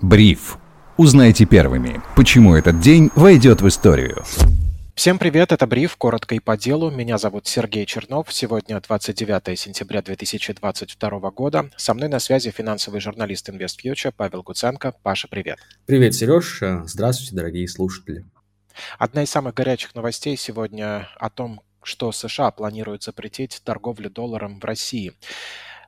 Бриф. Узнайте первыми, почему этот день войдет в историю. Всем привет, это Бриф, коротко и по делу. Меня зовут Сергей Чернов. Сегодня 29 сентября 2022 года. Со мной на связи финансовый журналист InvestFuture Павел Гуценко. Паша, привет. Привет, Сереж. Здравствуйте, дорогие слушатели. Одна из самых горячих новостей сегодня о том, что США планируют запретить торговлю долларом в России.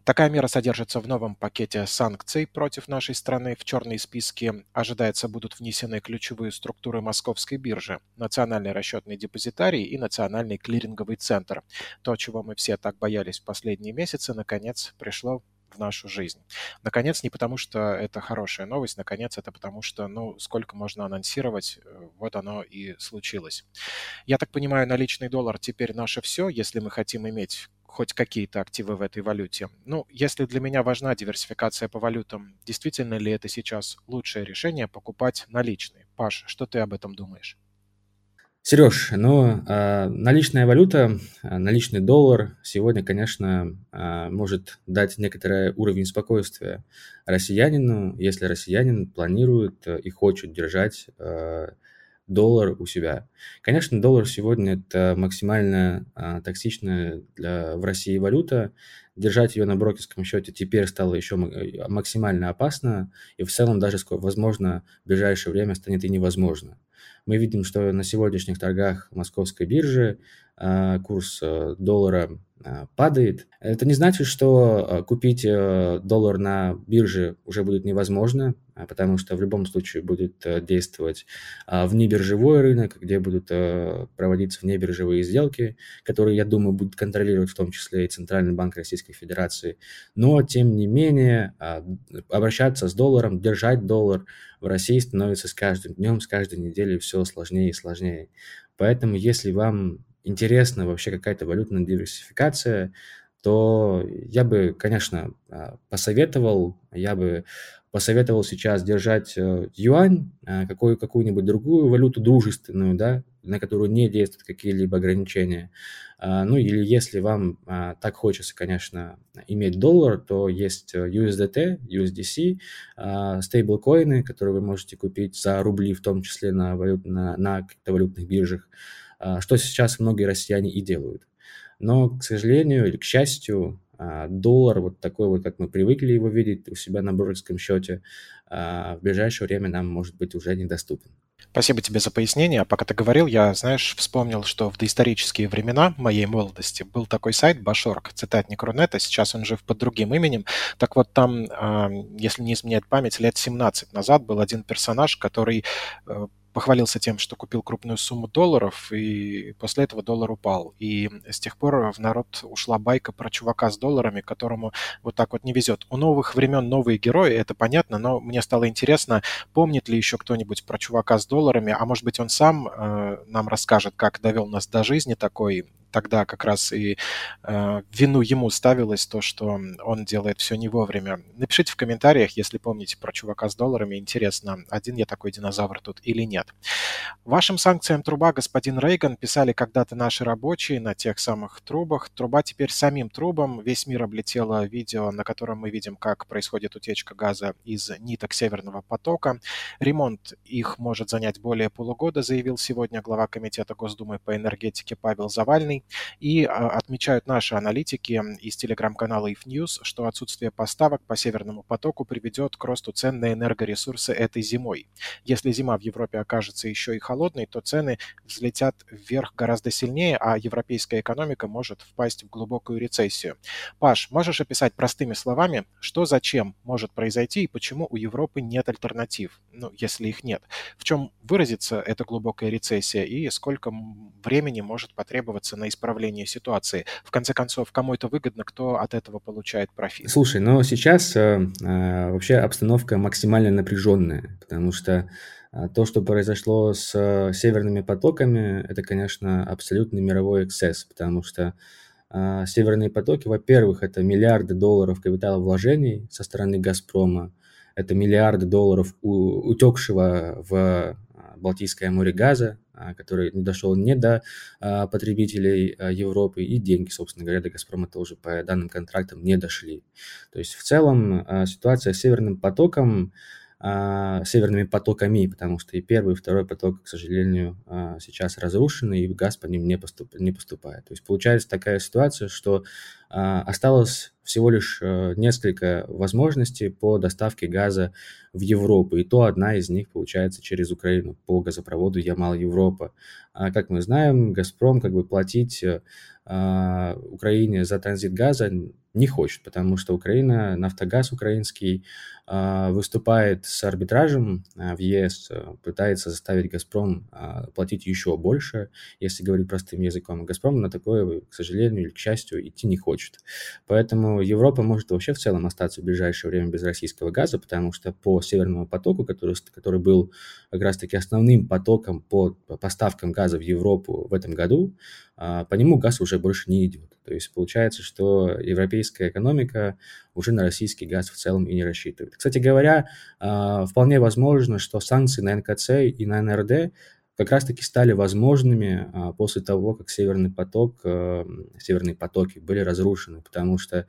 Такая мера содержится в новом пакете санкций против нашей страны. В черные списки ожидается будут внесены ключевые структуры Московской биржи, Национальный расчетный депозитарий и Национальный клиринговый центр. То, чего мы все так боялись в последние месяцы, наконец пришло в нашу жизнь. Наконец, не потому что это хорошая новость, наконец, это потому что, ну, сколько можно анонсировать, э, вот оно и случилось. Я так понимаю, наличный доллар теперь наше все, если мы хотим иметь хоть какие-то активы в этой валюте. Ну, если для меня важна диверсификация по валютам, действительно ли это сейчас лучшее решение покупать наличные? Паш, что ты об этом думаешь? Сереж, ну, э, наличная валюта, а, наличный доллар сегодня, конечно, э, может дать некоторый уровень спокойствия россиянину, если россиянин планирует и хочет держать доллар у себя. Конечно, доллар сегодня это максимально а, токсичная для, в России валюта. Держать ее на брокерском счете теперь стало еще максимально опасно, и в целом даже, возможно, в ближайшее время станет и невозможно. Мы видим, что на сегодняшних торгах московской биржи а, курс э, доллара а, падает. Это не значит, что а, купить э, доллар на бирже уже будет невозможно, потому что в любом случае будет э, действовать внебиржевой рынок, где будут проводиться внебиржевые сделки, которые, я думаю, будут контролировать в том числе и Центральный банк Российской Федерации. Но, тем не менее, обращаться с долларом, держать доллар в России становится с каждым днем, с каждой неделей все сложнее и сложнее. Поэтому, если вам интересна вообще какая-то валютная диверсификация, то я бы, конечно, а, посоветовал, я бы посоветовал сейчас держать э, юань, а, какую, какую-нибудь другую валюту дружественную, да, на которую не действуют какие-либо ограничения. А, ну или если вам так хочется, конечно, иметь доллар, то есть э, USDT, USDC, стейблкоины, которые вы можете купить за рубли, в том числе на, валют, на, на каких-то валютных биржах. А, что сейчас многие россияне и делают. Но, к сожалению или к счастью, а, доллар, вот такой вот, как мы привыкли его видеть у себя на брокерском счете, а, в ближайшее время нам может быть уже недоступен. Спасибо тебе за пояснение. Пока ты говорил, я, знаешь, вспомнил, что в доисторические времена моей молодости был такой сайт Башорг, цитатник Рунета, сейчас он жив под другим именем. Так вот там, если не изменяет память, лет 17 назад был один персонаж, который э, похвалился тем, что купил крупную сумму долларов, и после этого доллар упал. И с тех пор в народ ушла байка про чувака с долларами, которому вот так вот не везет. У новых времен новые герои, это понятно, но мне стало интересно, помнит ли еще кто-нибудь про чувака с долларами, а может быть он сам э, нам расскажет, как довел нас до жизни такой тогда как раз и э, вину ему ставилось то, что он делает все не вовремя. Напишите в комментариях, если помните про чувака с долларами. Интересно, один я такой динозавр тут или нет. Вашим санкциям труба, господин Рейган, писали когда-то наши рабочие на тех самых трубах. Труба теперь самим трубам. Весь мир облетело видео, на котором мы видим, как происходит утечка газа из ниток Северного потока. Ремонт их может занять более полугода, заявил сегодня глава Комитета Госдумы по энергетике Павел Завальный. И а, отмечают наши аналитики из телеграм-канала If News, что отсутствие поставок по Северному потоку приведет к росту цен на энергоресурсы этой зимой. Если зима в Европе окажется еще и холодной, то цены взлетят вверх гораздо сильнее, а европейская экономика может впасть в глубокую рецессию. Паш, можешь описать простыми словами, что зачем может произойти и почему у Европы нет альтернатив, ну, если их нет? В чем выразится эта глубокая рецессия и сколько времени может потребоваться на исправление ситуации? В конце концов, кому это выгодно, кто от этого получает профит? Слушай, но сейчас э, э, вообще обстановка максимально напряженная, потому что э, то, что произошло с э, северными потоками, это, конечно, абсолютный мировой эксцесс, потому что э, северные потоки, во-первых, это миллиарды долларов капиталовложений со стороны «Газпрома», это миллиарды долларов у, утекшего в Балтийское море газа, который не дошел не до а, потребителей а, Европы, и деньги, собственно говоря, до «Газпрома» тоже по данным контрактам не дошли. То есть в целом ситуация с «Северным потоком» а, северными потоками, потому что и первый, и второй поток, к сожалению, а, сейчас разрушены, и газ по ним не, поступ, не поступает. То есть получается такая ситуация, что а, осталось всего лишь э, несколько возможностей по доставке газа в Европу, и то одна из них получается через Украину по газопроводу Ямал-Европа. А, как мы знаем, «Газпром» как бы платить э, а, Украине за транзит газа не хочет, потому что Украина, Нафтогаз украинский а, выступает с арбитражем а, в ЕС, э, пытается заставить «Газпром» платить еще больше, если говорить простым языком. «Газпром» на такое, к сожалению или к счастью, идти не хочет. Поэтому Европа может вообще в целом остаться в ближайшее время без российского газа, потому что по Северному потоку, который, который был как раз-таки основным потоком по поставкам газа в Европу в этом году, по нему газ уже больше не идет. То есть получается, что европейская экономика уже на российский газ в целом и не рассчитывает. Кстати говоря, а, вполне возможно, что санкции на НКЦ и на НРД как раз-таки стали возможными а, после того, как Северный поток, э, Северные потоки были разрушены, потому что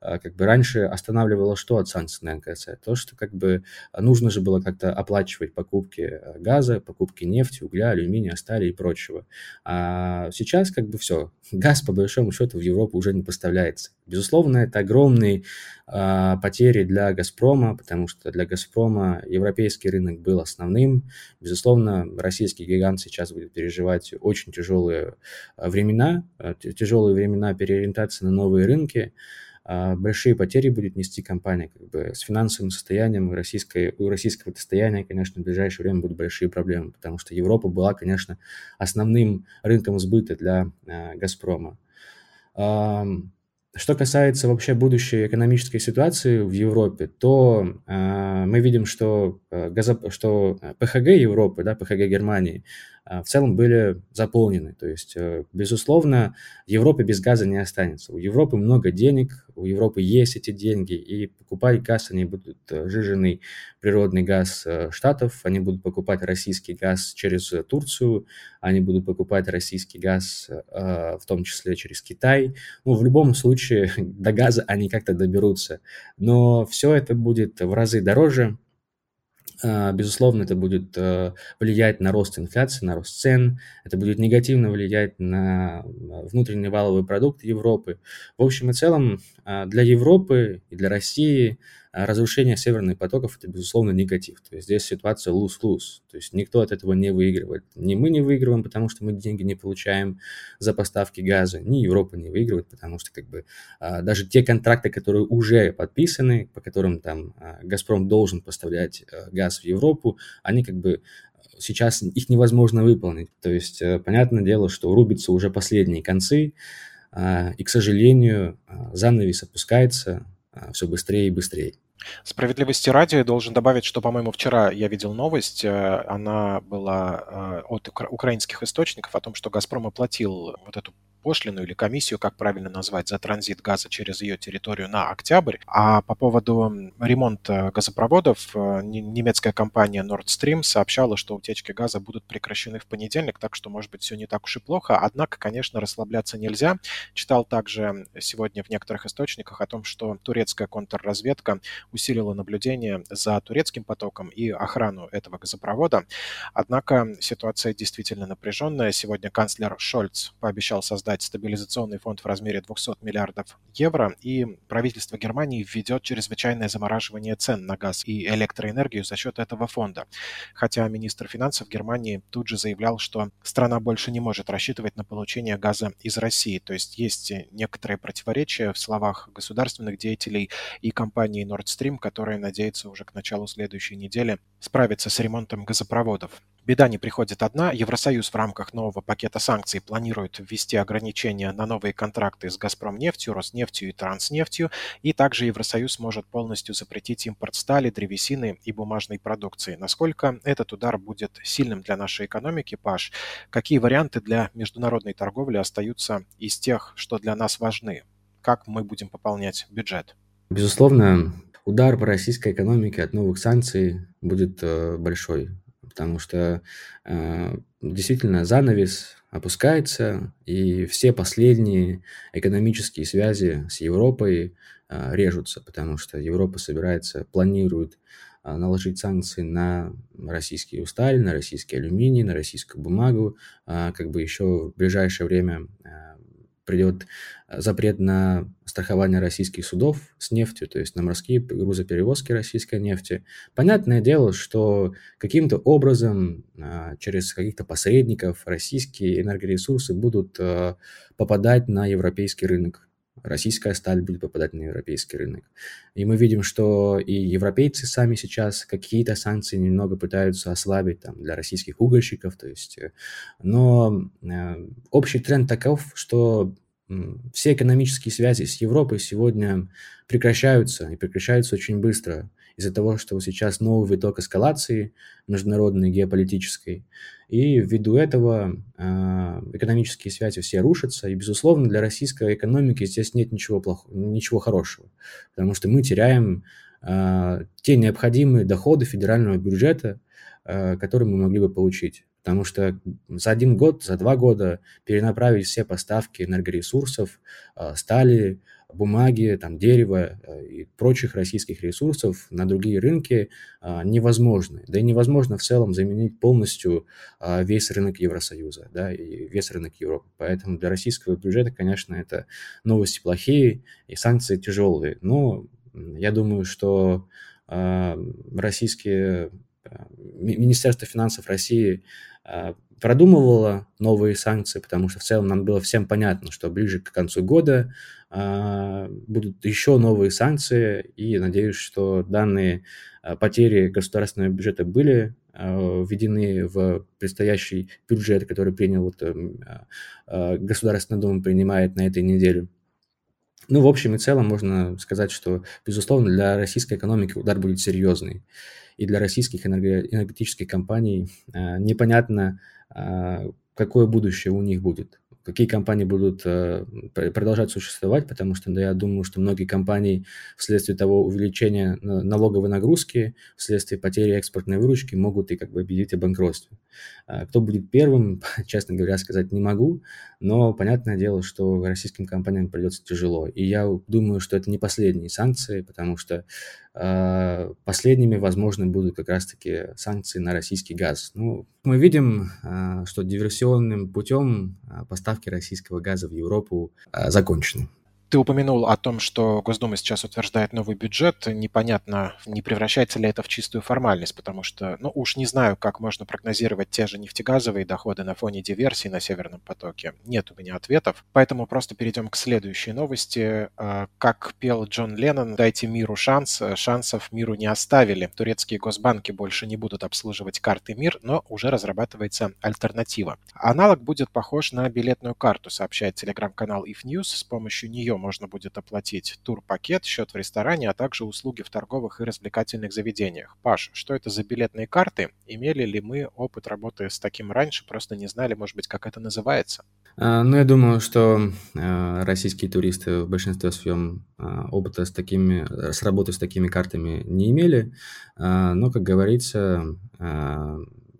а, как бы раньше останавливало что от санкций на НКЦ? То, что как бы нужно же было как-то оплачивать покупки э, газа, покупки нефти, угля, алюминия, стали и прочего. А сейчас как бы все, газ по большому счету в Европу уже не поставляется. Безусловно, это огромные а, потери для «Газпрома», потому что для «Газпрома» европейский рынок был основным. Безусловно, российский гигант сейчас будет переживать очень тяжелые а, времена, тяжелые времена переориентации на новые рынки. А, большие потери будет нести компания. Как бы с финансовым состоянием российской, у российского состояния, конечно, в ближайшее время будут большие проблемы, потому что Европа была, конечно, основным рынком сбыта для а, «Газпрома». Что касается вообще будущей экономической ситуации в Европе, то э, мы видим, что, э, газо, что ПХГ Европы, да, ПХГ Германии, в целом были заполнены. То есть, э, безусловно, Европа без газа не останется. У Европы много денег, у Европы есть эти деньги, и покупать газ они будут э, жиженый природный газ э, Штатов, они будут покупать российский газ через Турцию, они будут покупать российский газ в том числе через Китай. Ну, в любом случае до газа они как-то доберутся. Но все это будет в разы дороже, а, безусловно, это будет э, влиять на рост инфляции, на рост цен, это будет негативно влиять на внутренний валовый продукт Европы. В общем и целом, для Европы и для России а разрушение северных потоков – это, безусловно, негатив. То есть здесь ситуация lose-lose. То есть никто от этого не выигрывает. Ни мы не выигрываем, потому что мы деньги не получаем за поставки газа, ни Европа не выигрывает, потому что как бы а, даже те контракты, которые уже подписаны, по которым там а, «Газпром» должен поставлять газ в Европу, они как бы сейчас их невозможно выполнить. То есть понятное дело, что рубятся уже последние концы, и, к сожалению, занавес опускается все быстрее и быстрее. Справедливости ради должен добавить, что, по-моему, вчера я видел новость, э, она была э, от украинских источников о том, что «Газпром» оплатил вот эту пошлину или комиссию, как правильно назвать, за транзит газа через ее территорию на октябрь. А по поводу ремонта газопроводов, э, немецкая компания Nord Stream сообщала, что утечки газа будут прекращены в понедельник, так что, может быть, все не так уж и плохо. Однако, конечно, расслабляться нельзя. Читал также сегодня в некоторых источниках о том, что турецкая контрразведка усилила наблюдение за турецким потоком и охрану этого газопровода. Однако ситуация действительно напряженная. Сегодня канцлер Шольц пообещал создать создать стабилизационный фонд в размере 200 миллиардов евро, и правительство Германии введет чрезвычайное замораживание цен на газ и электроэнергию за счет этого фонда. Хотя министр финансов Германии тут же заявлял, что страна больше не может рассчитывать на получение газа из России. То есть есть некоторые противоречия в словах государственных деятелей и компании Nord Stream, которая надеется уже к началу следующей недели справиться с ремонтом газопроводов. Беда не приходит одна. Евросоюз в рамках нового пакета санкций планирует ввести ограничения на новые контракты с «Газпромнефтью», «Роснефтью» и «Транснефтью». И также Евросоюз может полностью запретить импорт стали, древесины и бумажной продукции. Насколько этот удар будет сильным для нашей экономики, Паш? Какие варианты для международной торговли остаются из тех, что для нас важны? Как мы будем пополнять бюджет? Безусловно, удар по российской экономике от новых санкций будет э, большой потому что э, действительно занавес опускается, и все последние экономические связи с Европой режутся, потому что Европа собирается, планирует наложить санкции на российский сталь, на российский алюминий, на российскую бумагу. Как бы еще в ближайшее время придет э, запрет на страхование российских судов с нефтью, то есть на морские грузоперевозки российской нефти. Понятное дело, что каким-то образом а, через каких-то посредников российские энергоресурсы будут э, попадать на европейский рынок. Российская сталь будет попадать на европейский рынок. И мы видим, что и европейцы сами сейчас какие-то санкции немного пытаются ослабить там, для российских угольщиков. То есть, э, но э, общий тренд таков, что все экономические связи с Европой сегодня прекращаются, и прекращаются очень быстро из-за того, что сейчас новый виток эскалации международной геополитической, и ввиду этого э, экономические связи все рушатся, и, безусловно, для российской экономики здесь нет ничего плохого, ничего хорошего, потому что мы теряем э, те необходимые доходы федерального бюджета, э, которые мы могли бы получить. Потому что за один год, за два года перенаправить все поставки энергоресурсов, а, стали, бумаги, там, дерева э, и прочих российских ресурсов на другие рынки а, невозможно. Да и невозможно в целом заменить полностью а, весь рынок Евросоюза да, и весь рынок Европы. Поэтому для российского бюджета, конечно, это новости плохие и санкции тяжелые. Но я думаю, что российские Министерство финансов России а, продумывала новые санкции, потому что в целом нам было всем понятно, что ближе к концу года а, будут еще новые санкции, и надеюсь, что данные а, потери государственного бюджета были введены в предстоящий бюджет, который принял вот, Государственная Дума принимает на этой неделе. Ну, в общем и целом можно сказать, что, безусловно, для российской экономики удар будет серьезный. И для российских энергетических компаний а, непонятно, а, какое будущее у них будет какие компании будут э, продолжать существовать, потому что да, я думаю, что многие компании вследствие того увеличения налоговой нагрузки, вследствие потери экспортной выручки могут и как бы объявить о банкротстве. А кто будет первым, честно говоря, сказать не могу, но понятное дело, что российским компаниям придется тяжело. И я думаю, что это не последние санкции, потому что последними, возможно, будут как раз-таки санкции на российский газ. Ну, мы видим, э, что диверсионным путем поставки поставки российского газа в Европу закончены. Ты упомянул о том, что Госдума сейчас утверждает новый бюджет. Непонятно, не превращается ли это в чистую формальность, потому что, ну уж не знаю, как можно прогнозировать те же нефтегазовые доходы на фоне диверсии на Северном потоке. Нет у меня ответов. Поэтому просто перейдем к следующей новости. А, как пел Джон Леннон, дайте миру шанс. Шансов миру не оставили. Турецкие госбанки больше не будут обслуживать карты МИР, но уже разрабатывается альтернатива. Аналог будет похож на билетную карту, сообщает телеграм-канал If News. С помощью нее можно будет оплатить тур-пакет, счет в ресторане, а также услуги в торговых и развлекательных заведениях. Паш, что это за билетные карты? Имели ли мы опыт работы с таким раньше? Просто не знали, может быть, как это называется? А, ну, я думаю, что а, российские туристы в большинстве своем а, опыта с такими, с работы с такими картами не имели, но, как говорится,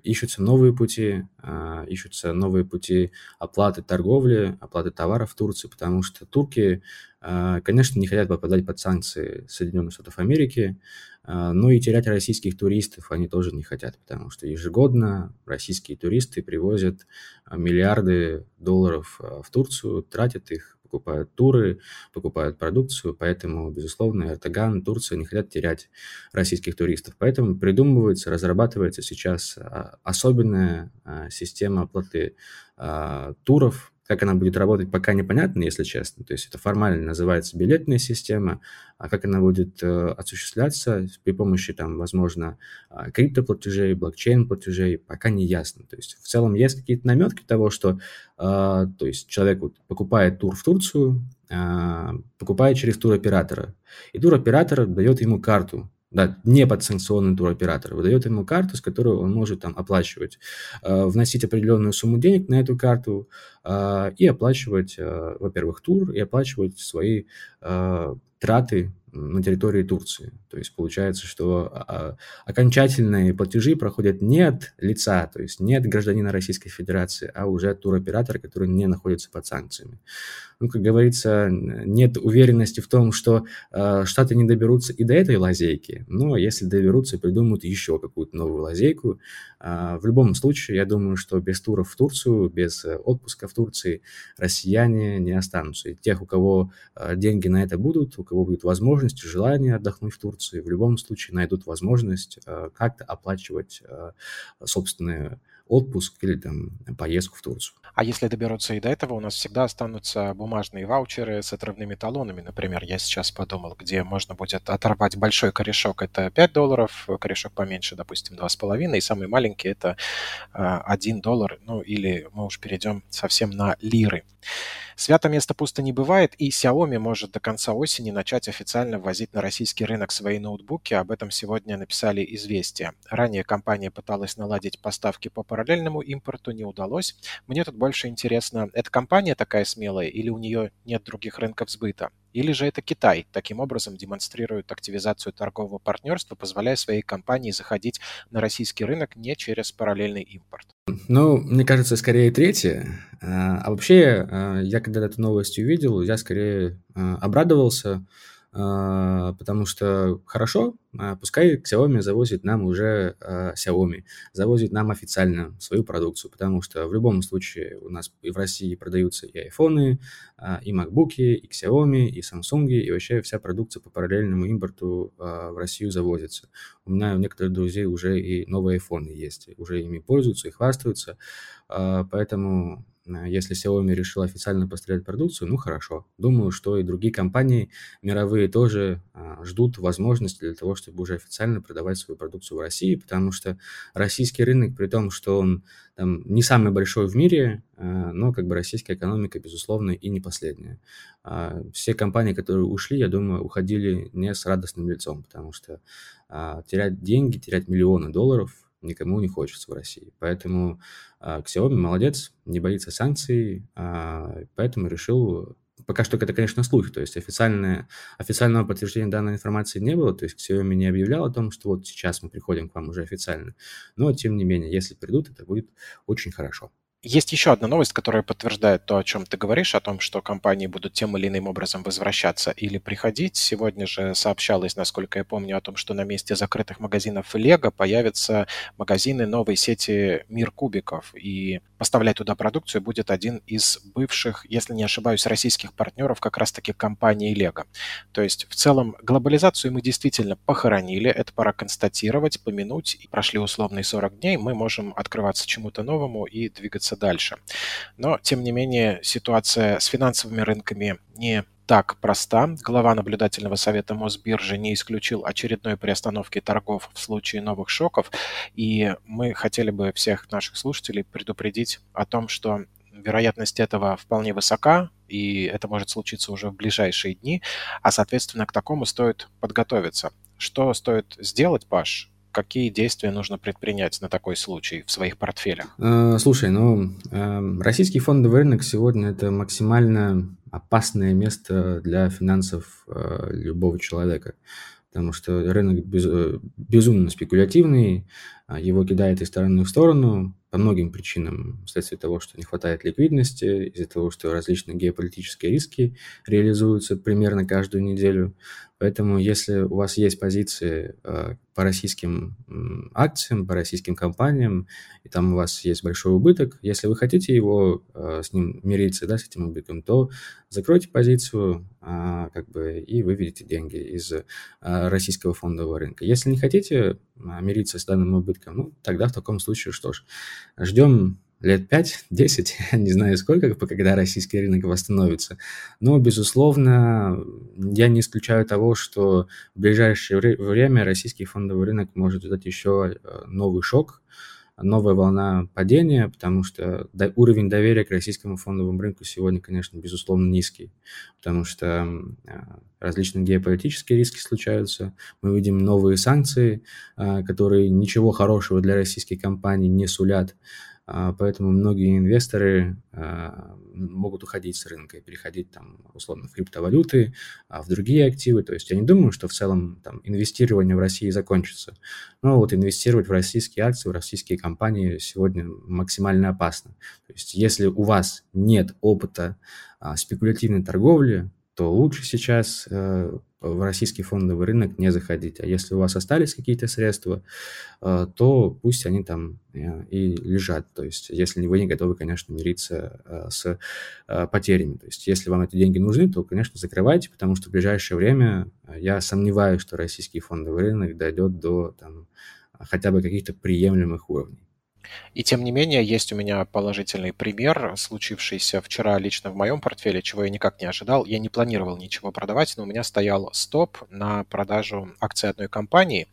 ищутся новые пути, а, ищутся новые пути оплаты торговли, оплаты товаров в Турции, потому что турки, а, конечно, не хотят попадать под санкции Соединенных Штатов Америки, а, но и терять российских туристов они тоже не хотят, потому что ежегодно российские туристы привозят миллиарды долларов в Турцию, тратят их покупают туры, покупают продукцию, поэтому, безусловно, Эрдоган, Турция не хотят терять российских туристов. Поэтому придумывается, разрабатывается сейчас а, особенная а, система оплаты а, туров как она будет работать, пока непонятно, если честно. То есть это формально называется билетная система, а как она будет э, осуществляться при помощи, там, возможно, э, криптоплатежей, блокчейн-платежей, пока не ясно. То есть в целом есть какие-то наметки того, что э, то есть человек вот, покупает тур в Турцию, э, покупает через туроператора, и туроператор дает ему карту, да, не подсанкционный туроператор, выдает ему карту, с которой он может там оплачивать, э, вносить определенную сумму денег на эту карту э, и оплачивать, э, во-первых, тур, и оплачивать свои траты на территории Турции. То есть получается, что а, окончательные платежи проходят не от лица, то есть не от гражданина Российской Федерации, а уже от туроператора, который не находится под санкциями. Ну, как говорится, нет уверенности в том, что э, Штаты не доберутся и до этой лазейки, но если доберутся, придумают еще какую-то новую лазейку. В любом случае, я думаю, что без туров в Турцию, без э, отпуска в Турции россияне не останутся. И тех, у кого деньги на это будут, у кого будет возможность, желание отдохнуть в Турции, в любом случае найдут возможность э, как-то оплачивать э, собственные отпуск или там поездку в Турцию. А если доберутся и до этого, у нас всегда останутся бумажные ваучеры с отрывными талонами. Например, я сейчас подумал, где можно будет оторвать большой корешок, это 5 долларов, корешок поменьше, допустим, 2,5, и самый маленький это 1 а, доллар, ну или мы уж перейдем совсем на лиры. Свято место пусто не бывает, и Xiaomi может до конца осени начать официально ввозить на российский рынок свои ноутбуки. Об этом сегодня написали «Известия». Ранее компания пыталась наладить поставки по параллельному импорту, не удалось. Мне тут больше интересно, эта компания такая смелая или у нее нет других рынков сбыта? Или же это Китай таким образом демонстрирует активизацию торгового партнерства, позволяя своей компании заходить на российский рынок не через параллельный импорт? Ну, мне кажется, скорее третье. А, а вообще, а, я когда эту новость увидел, я скорее а, обрадовался, потому что хорошо, а, пускай Xiaomi завозит нам уже а, Xiaomi, завозит нам официально свою продукцию, потому что в любом случае у нас и в России продаются и айфоны, и MacBook, и Xiaomi, и Samsung, и вообще вся продукция по параллельному импорту в Россию завозится. У меня у некоторых друзей уже и новые айфоны есть, уже ими пользуются и хвастаются, поэтому если Xiaomi решил официально поставлять продукцию, ну хорошо. Думаю, что и другие компании мировые тоже а, ждут возможности для того, чтобы уже официально продавать свою продукцию в России, потому что российский рынок, при том, что он там, не самый большой в мире, а, но как бы российская экономика, безусловно, и не последняя. А, все компании, которые ушли, я думаю, уходили не с радостным лицом, потому что терять деньги, терять миллионы долларов никому не хочется в России. Поэтому э, Xiaomi молодец, не боится санкций, э, поэтому решил Пока что это, конечно, слухи, то есть официальное, официального подтверждения данной информации не было, то есть Xiaomi не объявлял о том, что вот сейчас мы приходим к вам уже официально. Но, тем не менее, если придут, это будет очень хорошо. Есть еще одна новость, которая подтверждает то, о чем ты говоришь, о том, что компании будут тем или иным образом возвращаться или приходить. Сегодня же сообщалось, насколько я помню, о том, что на месте закрытых магазинов Лего появятся магазины новой сети Мир Кубиков. И поставлять туда продукцию будет один из бывших, если не ошибаюсь, российских партнеров как раз-таки компании Лего. То есть в целом глобализацию мы действительно похоронили, это пора констатировать, помянуть. И прошли условные 40 дней, мы можем открываться чему-то новому и двигаться дальше. Но, тем не менее, ситуация с финансовыми рынками не так проста. Глава наблюдательного совета Мосбиржи не исключил очередной приостановки торгов в случае новых шоков. И мы хотели бы всех наших слушателей предупредить о том, что вероятность этого вполне высока, и это может случиться уже в ближайшие дни, а, соответственно, к такому стоит подготовиться. Что стоит сделать, Паш, какие действия нужно предпринять на такой случай в своих портфелях? Э, слушай, ну, эм, российский фондовый рынок сегодня это максимально опасное место для финансов э, любого человека, потому что рынок без, э, безумно спекулятивный, его кидает из стороны в сторону, по многим причинам, вследствие того, что не хватает ликвидности, из-за того, что различные геополитические риски реализуются примерно каждую неделю. Поэтому, если у вас есть позиции э, по российским акциям, по российским компаниям, и там у вас есть большой убыток, если вы хотите его э, с ним мириться, да, с этим убытком, то закройте позицию, как бы, и выведите деньги из российского фондового рынка. Если не хотите мириться с данным убытком, ну, тогда в таком случае, что ж, ждем лет 5-10, не знаю сколько, когда российский рынок восстановится. Но, безусловно, я не исключаю того, что в ближайшее время российский фондовый рынок может ждать еще э, новый шок, новая волна падения, потому что уровень доверия к российскому фондовому рынку сегодня, конечно, безусловно низкий, потому что а, различные геополитические риски случаются, мы видим новые санкции, а, которые ничего хорошего для российских компаний не сулят, поэтому многие инвесторы могут уходить с рынка и переходить там условно в криптовалюты, в другие активы. То есть я не думаю, что в целом там инвестирование в России закончится. Но вот инвестировать в российские акции, в российские компании сегодня максимально опасно. То есть если у вас нет опыта спекулятивной торговли, то лучше сейчас э, в российский фондовый рынок не заходить. А если у вас остались какие-то средства, э, то пусть они там э, и лежат. То есть если вы не готовы, конечно, мириться с потерями. То есть если вам эти деньги нужны, то, конечно, закрывайте, потому что в ближайшее время я сомневаюсь, что российский фондовый рынок дойдет до там, хотя бы каких-то приемлемых уровней. И тем не менее, есть у меня положительный пример, случившийся вчера лично в моем портфеле, чего я никак не ожидал. Я не планировал ничего продавать, но у меня стоял стоп на продажу акций одной компании.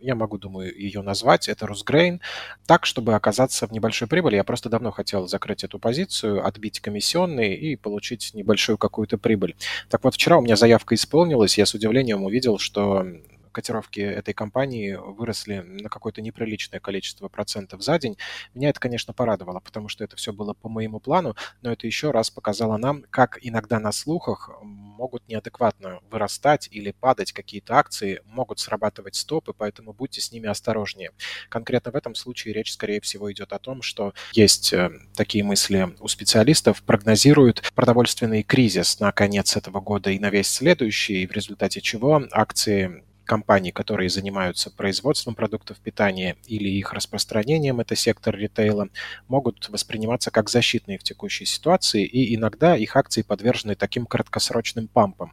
Я могу, думаю, ее назвать. Это Русгрейн. Так, чтобы оказаться в небольшой прибыли, я просто давно хотел закрыть эту позицию, отбить комиссионные и получить небольшую какую-то прибыль. Так вот, вчера у меня заявка исполнилась. Я с удивлением увидел, что котировки этой компании выросли на какое-то неприличное количество процентов за день. Меня это, конечно, порадовало, потому что это все было по моему плану, но это еще раз показало нам, как иногда на слухах могут неадекватно вырастать или падать какие-то акции, могут срабатывать стопы, поэтому будьте с ними осторожнее. Конкретно в этом случае речь, скорее всего, идет о том, что есть э, такие мысли у специалистов, прогнозируют продовольственный кризис на конец этого года и на весь следующий, и в результате чего акции компаний, которые занимаются производством продуктов питания или их распространением, это сектор ритейла, могут восприниматься как защитные в текущей ситуации, и иногда их акции подвержены таким краткосрочным пампам.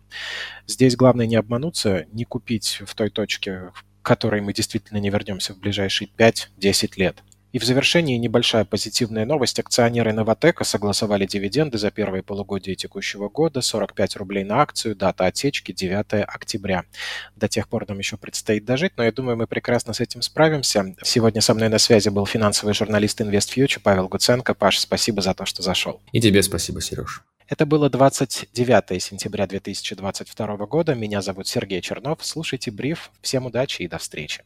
Здесь главное не обмануться, не купить в той точке, в которой мы действительно не вернемся в ближайшие 5-10 лет. И в завершении небольшая позитивная новость. Акционеры Новотека согласовали дивиденды за первое полугодие текущего года. 45 рублей на акцию, дата отсечки 9 октября. До тех пор нам еще предстоит дожить, но я думаю, мы прекрасно с этим справимся. Сегодня со мной на связи был финансовый журналист InvestFuture Павел Гуценко. Паш, спасибо за то, что зашел. И тебе спасибо, Сереж. Это было 29 сентября 2022 года. Меня зовут Сергей Чернов. Слушайте бриф. Всем удачи и до встречи.